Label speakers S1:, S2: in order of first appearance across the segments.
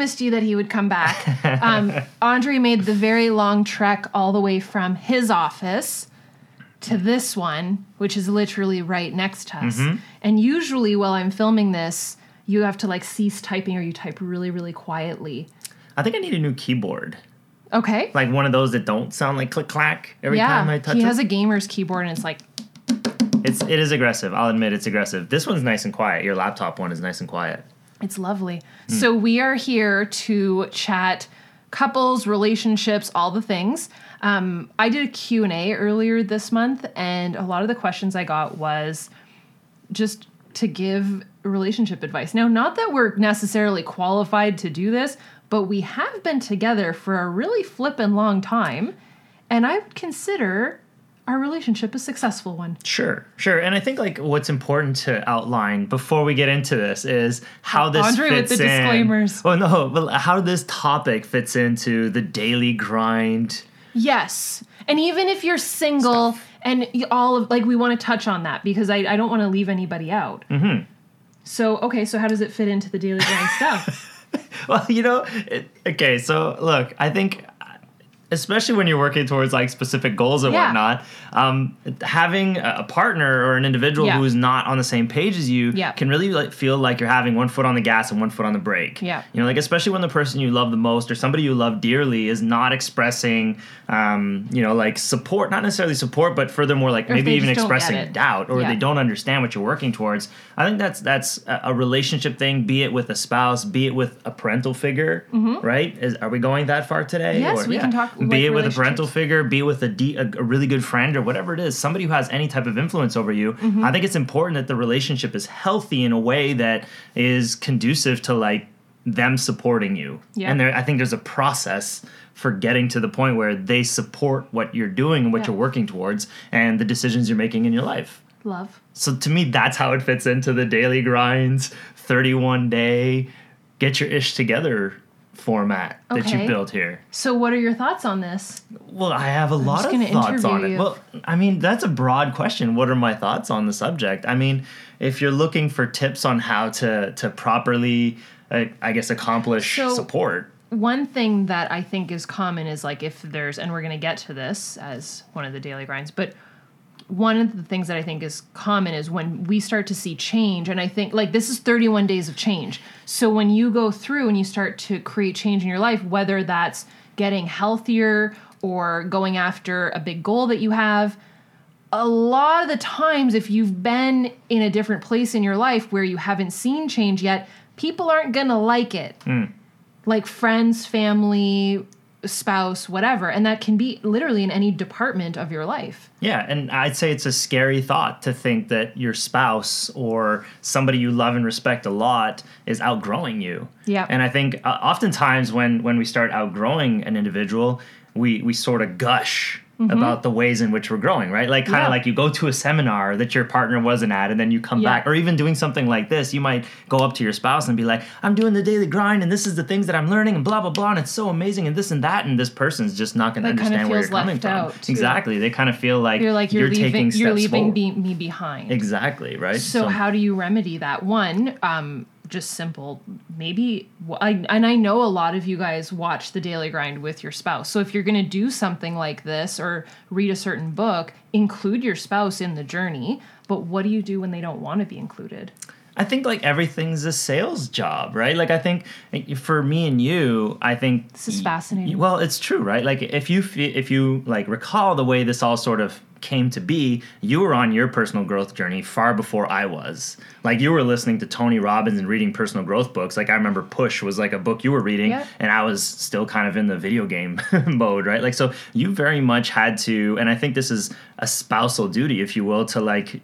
S1: promised you that he would come back. Um, Andre made the very long trek all the way from his office to this one, which is literally right next to us.
S2: Mm-hmm.
S1: And usually, while I'm filming this, you have to like cease typing or you type really, really quietly.
S2: I think I need a new keyboard.
S1: Okay.
S2: Like one of those that don't sound like click clack every time I touch
S1: he
S2: it.
S1: He has a gamer's keyboard, and it's like
S2: it's it is aggressive. I'll admit it's aggressive. This one's nice and quiet. Your laptop one is nice and quiet.
S1: It's lovely. So we are here to chat couples, relationships, all the things. Um, I did a Q&A earlier this month and a lot of the questions I got was just to give relationship advice. Now, not that we're necessarily qualified to do this, but we have been together for a really flippin' long time and I would consider our relationship a successful one.
S2: Sure, sure. And I think like what's important to outline before we get into this is how this
S1: Andre with
S2: fits
S1: the
S2: in.
S1: disclaimers.
S2: Oh no, but how this topic fits into the daily grind.
S1: Yes. And even if you're single and all of like we want to touch on that because I, I don't want to leave anybody out. Mm-hmm. So okay, so how does it fit into the daily grind stuff?
S2: Well, you know, it, okay. So look, I think. Especially when you're working towards like specific goals and
S1: Yeah.
S2: whatnot, um, having a partner or an individual
S1: Yeah.
S2: who's not on the same page as you
S1: Yeah.
S2: can really like feel like you're having one foot on the gas and one foot on the brake.
S1: Yeah.
S2: You know, like especially when the person you love the most or somebody you love dearly is not expressing, um, you know, like support, not necessarily support, but furthermore, like
S1: Or
S2: maybe even
S1: just don't get
S2: expressing doubt or they don't understand what you're working towards. I think that's that's a, relationship thing, be it with a spouse, be it with a parental figure, right? Is are we going that far today?
S1: Mm-hmm. Yes, we can talk,
S2: Be it with a parental figure, be it with a, de- a, a really good friend or whatever it is, somebody who has any type of influence over you.
S1: Mm-hmm.
S2: I think it's important that the relationship is healthy in a way that is conducive to like them supporting you.
S1: Yeah.
S2: And there, I think there's a process for getting to the point where they support what you're doing and what
S1: Yeah.
S2: you're working towards and the decisions you're making in your life.
S1: Love.
S2: So to me, that's how it fits into the daily grinds, 31 day, get your ish together format that you built here.
S1: So what are your thoughts on this?
S2: Well, I have a lot of thoughts on it.
S1: you.
S2: Well, I mean, that's a broad question. What are my thoughts on the subject? I mean, if you're looking for tips on how to to properly, uh, I guess, accomplish
S1: So-
S2: support.
S1: One thing that I think is common is like if there's and we're going to get to this as one of the daily grinds, but one of the things that I think is common is when we start to see change, and I think like this is 31 days of change. So when you go through and you start to create change in your life, whether that's getting healthier or going after a big goal that you have, a lot of the times, if you've been in a different place in your life where you haven't seen change yet, people aren't gonna like it. Mm. Like friends, family, spouse, whatever. And that can be literally in any department of your life.
S2: Yeah, and I'd say it's a scary thought to think that your spouse or somebody you love and respect a lot is outgrowing you.
S1: Yeah.
S2: And I think uh, oftentimes when when we start outgrowing an individual, we we sort of gush about the ways in which we're growing, right? Like kind of
S1: Mm-hmm. Yeah.
S2: like you go to a seminar that your partner wasn't at and then you come
S1: Yeah.
S2: back or even doing something like this, you might go up to your spouse and be like, "I'm doing the daily grind and this is the things that I'm learning and blah blah blah and it's so amazing and this and that and this person's just not going to understand where you're coming from."
S1: too.
S2: Exactly. They kind of feel like
S1: You're like you're, leaving
S2: taking
S1: you're leaving
S2: forward.
S1: be, me behind.
S2: Exactly, right?
S1: So, how do you remedy that? One, um, just simple. Maybe, I, and I know a lot of you guys watch the Daily Grind with your spouse. So if you're going to do something like this or read a certain book, include your spouse in the journey. But what do you do when they don't want to be included?
S2: I think like everything's a sales job, right? Like I think for me and you, I think
S1: This is fascinating.
S2: Well, it's true, right? Like if you if you like recall the way this all sort of came to be, you were on your personal growth journey far before I was. Like you were listening to Tony Robbins and reading personal growth books. Like I remember Push was like a book you were reading and I was still kind of in the video game mode, right? Like so you very much had to and I think this is a spousal duty if you will to like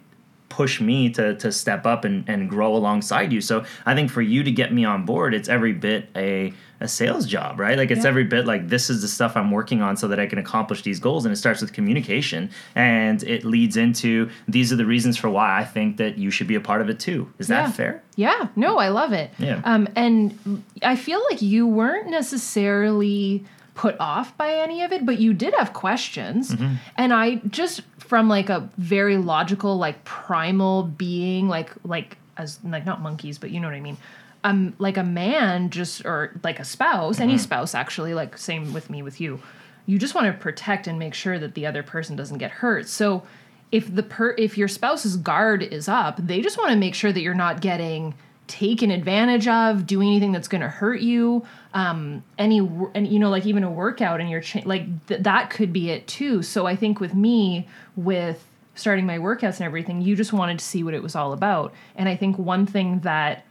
S2: push me to to step up and, and grow alongside you. So I think for you to get me on board, it's every bit a a sales job, right? Like it's
S1: Yeah.
S2: every bit like this is the stuff I'm working on so that I can accomplish these goals. And it starts with communication and it leads into these are the reasons for why I think that you should be a part of it too. Is that fair?
S1: Yeah, no, I love it.
S2: Yeah.
S1: Um, and I feel like you weren't necessarily put off by any of it, but you did have questions.
S2: Mm-hmm.
S1: And I just from like a very logical, like primal being, like like as like not monkeys, but you know what I mean. um like a man just or like a spouse,
S2: Mm-hmm.
S1: any spouse actually, like same with me with you. You just want to protect and make sure that the other person doesn't get hurt. So if the per if your spouse's guard is up, they just want to make sure that you're not getting taken advantage of, doing anything that's going to hurt you. Um, any and you know like even a workout and your cha- like th- that could be it too. So I think with me with starting my workouts and everything, you just wanted to see what it was all about. And I think one thing that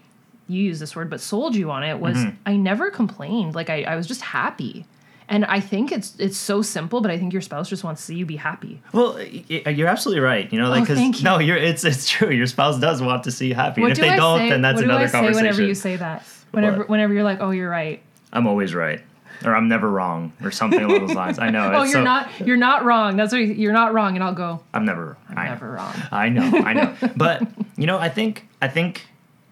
S1: you use this word, but sold you on it was
S2: Mm-hmm.
S1: I never complained. Like I, I was just happy. And I think it's it's so simple, but I think your spouse just wants to see you be happy.
S2: Well, you're absolutely right. You know, like
S1: Oh,
S2: because
S1: thank you.
S2: no, you're it's it's true. Your spouse does want to see you happy,
S1: What
S2: and if
S1: do
S2: they
S1: I
S2: don't,
S1: say?
S2: then that's
S1: what do
S2: another
S1: I say
S2: conversation.
S1: whenever you say that? Whenever
S2: What?
S1: whenever you're like, oh, you're right.
S2: I'm always right, or I'm never wrong, or something along those lines. I know.
S1: Oh, you're
S2: so-
S1: not you're not wrong. That's what you- you're not wrong, and I'll go.
S2: I'm never.
S1: I'm
S2: I know.
S1: never wrong.
S2: I know, I know. But you know, I think I think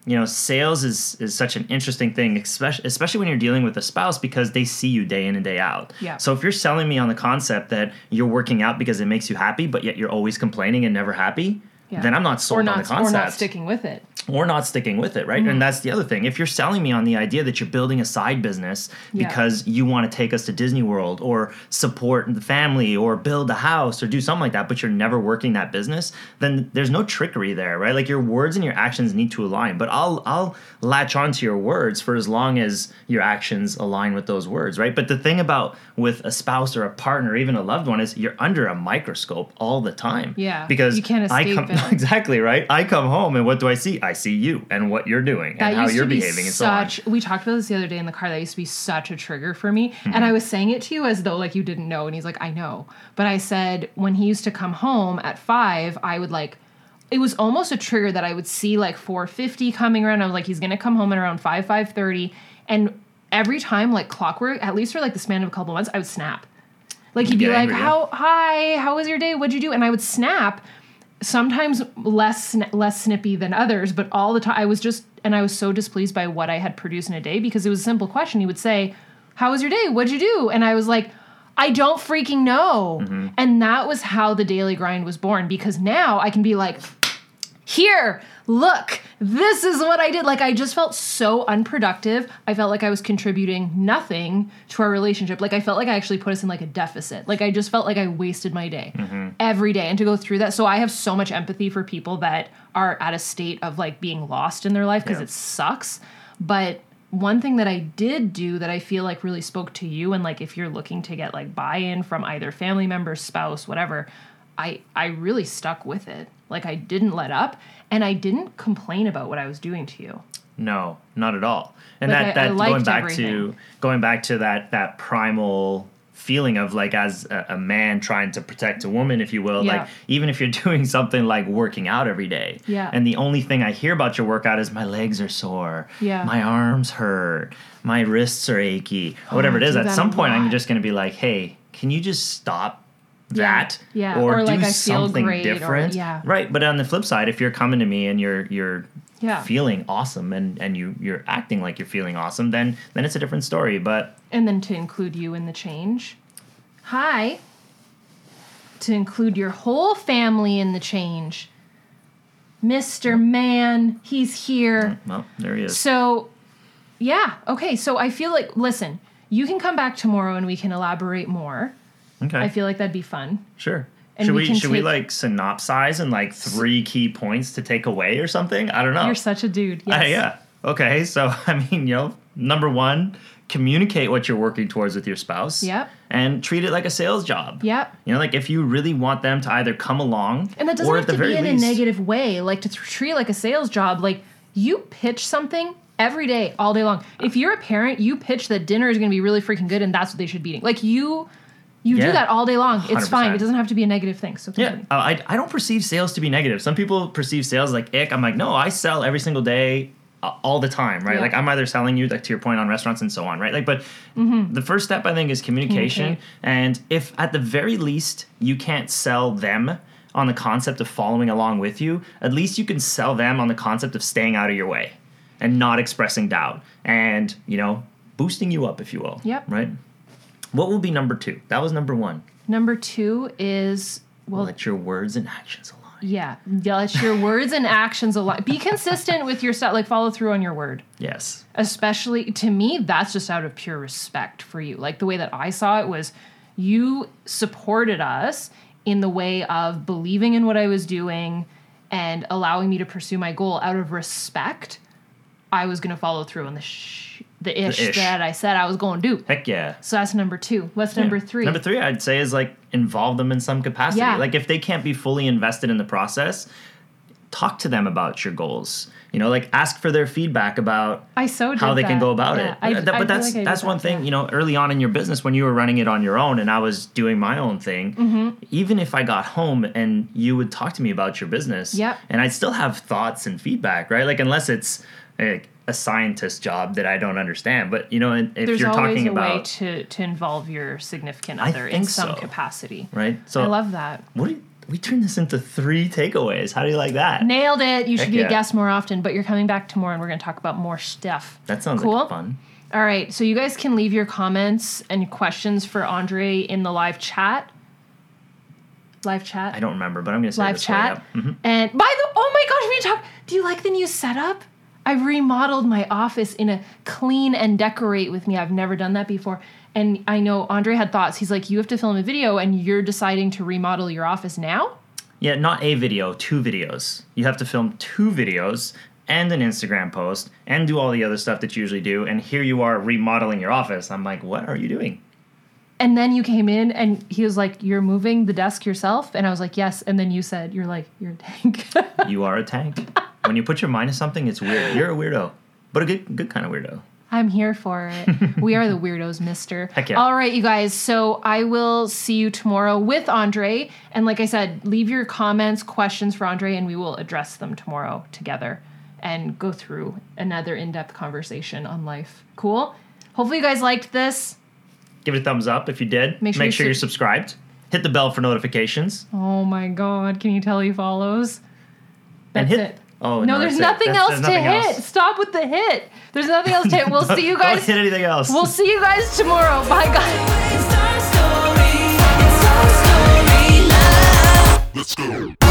S2: you know, sales is is such an interesting thing, especially especially when you're dealing with a spouse because they see you day in and day out.
S1: Yeah.
S2: So if you're selling me on the concept that you're working out because it makes you happy, but yet you're always complaining and never happy,
S1: Yeah.
S2: then I'm not sold on the concept
S1: or not sticking with it.
S2: Or not sticking with it, right?
S1: Mm-hmm.
S2: And that's the other thing. If you're selling me on the idea that you're building a side business
S1: Yeah.
S2: because you want to take us to Disney World or support the family or build a house or do something like that, but you're never working that business, then there's no trickery there, right? Like your words and your actions need to align. But I'll I'll latch onto your words for as long as your actions align with those words, right? But the thing about with a spouse or a partner, or even a loved one, is you're under a microscope all the time.
S1: Yeah.
S2: Because
S1: You can't
S2: I
S1: escape
S2: come
S1: it.
S2: exactly right. I come home and what do I see? I see you and what you're doing and how you're behaving and so on.
S1: such. We talked about this the other day in the car. That used to be such a trigger for me,
S2: Mm-hmm.
S1: and I was saying it to you as though like you didn't know. And he's like, I know, but I said when he used to come home at five, I would like. It was almost a trigger that I would see like 450 coming around. I was like, he's gonna come home at around five 5:30, and every time like clockwork, at least for like the span of a couple months, I would snap. Like he'd be like,
S2: angry, yeah.
S1: "How hi? How was your day? What'd you do?" And I would snap. Sometimes less less snippy than others, but all the time I was just and I was so displeased by what I had produced in a day because it was a simple question. He would say, "How was your day? What'd you do?" And I was like, "I don't freaking know."
S2: Mm-hmm.
S1: And that was how the daily grind was born because now I can be like, here, look, this is what I did. Like, I just felt so unproductive. I felt like I was contributing nothing to our relationship. Like, I felt like I actually put us in like a deficit. Like, I just felt like I wasted my day mm-hmm. every day. And to go through that, so I have so much empathy for people that are at a state of like being lost in their life because
S2: Yeah.
S1: it sucks. But one thing that I did do that I feel like really spoke to you, and like if you're looking to get like buy in from either family member, spouse, whatever, I I really stuck with it. Like I didn't let up, and I didn't complain about what I was doing to you.
S2: No, not at all. And
S1: Like,
S2: that
S1: I- I
S2: that going back
S1: everything.
S2: to going back to that that primal feeling of like as a, a man trying to protect a woman, if you will,
S1: Yeah.
S2: like even if you're doing something like working out every day,
S1: Yeah.
S2: and the only thing I hear about your workout is my legs are sore,
S1: Yeah.
S2: my arms hurt, my wrists are achy, oh,
S1: whatever
S2: it is. At some point, I'm just going to be like, hey, can you just stop?
S1: Yeah.
S2: That
S1: Yeah.
S2: or,
S1: Or,
S2: do
S1: like, I feel
S2: something
S1: great, or-
S2: different,
S1: yeah.
S2: right? But on the flip side, if you're coming to me and you're you're
S1: Yeah.
S2: feeling awesome and and you you're acting like you're feeling awesome then then it's a different story but
S1: and then to include you in the change. Hi. To include your whole family in the change. Mr. Man, he's here.
S2: Mm, well there he is
S1: So, yeah, okay. So I feel like, listen, you can come back tomorrow and we can elaborate more.
S2: Okay
S1: I feel like that'd be fun.
S2: sure
S1: and
S2: should
S1: we
S2: we, should we like synopsize and like three key points to take away or something i don't know
S1: You're such a dude. Yes.
S2: Uh, yeah okay so i mean you know number one communicate what you're working towards with your spouse
S1: Yep.
S2: and treat it like a sales job
S1: Yep.
S2: you know like if you really want them to either come along
S1: And that doesn't
S2: or
S1: have to be in
S2: least
S1: a negative way. Like to treat it like a sales job. Like you pitch something every day, all day long. If you're a parent, you pitch that dinner is going to be really freaking good, and that's what they should be eating. Like you, you
S2: Yeah.
S1: do that all day long. It's fine.
S2: 100%.
S1: It doesn't have to be a negative thing. So
S2: Yeah, uh, I, I don't perceive sales to be negative. Some people perceive sales like ick. I'm like, no, I sell every single day, uh, all the time, right?
S1: Yeah.
S2: Like I'm either selling you, like to your point on restaurants and so on, right? Like, but the first step I think is communication.
S1: Communicate.
S2: And if at the very least you can't sell them on the concept of following along with you, at least you can sell them on the concept of staying out of your way and not expressing doubt and you know boosting you up, if you will.
S1: Yep.
S2: Right. What will be number two? That was number one.
S1: Number two is well,
S2: Let your words and actions align.
S1: Yeah, let your words and actions align. Be consistent with your stuff. Like follow through on your word.
S2: Yes.
S1: Especially to me, that's just out of pure respect for you. Like the way that I saw it was, you supported us in the way of believing in what I was doing and allowing me to pursue my goal out of respect. I was going to follow through on the sh- the ish,
S2: ish.
S1: that I said I was going to do.
S2: Heck yeah.
S1: So that's number two. What's number three?
S2: Number three, I'd say, is like involve them in some capacity.
S1: Yeah.
S2: Like if they can't be fully invested in the process, talk to them about your goals. You know, like ask for their feedback about
S1: I so
S2: how they can go about
S1: Yeah,
S2: it.
S1: I- I
S2: but
S1: feel
S2: that's
S1: like
S2: that's one
S1: that,
S2: thing.
S1: yeah.
S2: You know, early on in your business when you were running it on your own and I was doing my own thing,
S1: Mm-hmm.
S2: even if I got home and you would talk to me about your business,
S1: Yep.
S2: and I'd still have thoughts and feedback, right? Like unless it's a, a scientist job that I don't understand, but you know, if
S1: There's
S2: you're
S1: always
S2: talking
S1: a way
S2: about
S1: to to involve your significant other in some
S2: so.
S1: capacity.
S2: right, so
S1: I love that.
S2: What do you, we turned this into three takeaways. How do you like that?
S1: Nailed it. You should
S2: Heck
S1: be
S2: yeah.
S1: a guest more often, but you're coming back tomorrow and we're going to talk about more stuff.
S2: That sounds
S1: Cool.
S2: like fun.
S1: All right. So you guys can leave your comments and questions for Andre in the live chat. Live chat.
S2: I don't remember, but I'm gonna say
S1: live
S2: this for you.
S1: chat.
S2: Mhm.
S1: And by the oh my gosh, we talk. Do you like the new setup? I've remodeled my office in a clean and decorate with me. I've never done that before. And I know Andre had thoughts. He's like, you have to film a video and you're deciding to remodel your office now?
S2: Yeah, not a video, two videos. You have to film two videos and an Instagram post and do all the other stuff that you usually do. And here you are remodeling your office. I'm like, what are you doing?
S1: And then you came in and he was like, You're moving the desk yourself? And I was like, Yes. And then you said, You're like, You're a tank.
S2: You are a tank. When you put your mind to something, it's weird. You're a weirdo, but a good, good kind of weirdo.
S1: I'm here for it. we are the weirdos, mister.
S2: Heck yeah.
S1: All right, you guys. So I will see you tomorrow with Andre. And like I said, leave your comments, questions for Andre, and we will address them tomorrow together and go through another in depth conversation on life. Cool? Hopefully, you guys liked this.
S2: Give it a thumbs up if you did.
S1: Make sure you
S2: you're
S1: sub-
S2: subscribed. Hit the bell for notifications.
S1: Oh my God. Can you tell he follows?
S2: And hit-
S1: it.
S2: Oh
S1: no! There's nothing else
S2: there's nothing
S1: to
S2: else. hit.
S1: Stop with the hit. There's nothing else to hit. We'll see you guys.
S2: hit anything else.
S1: We'll see you guys tomorrow. Bye, guys. Let's go.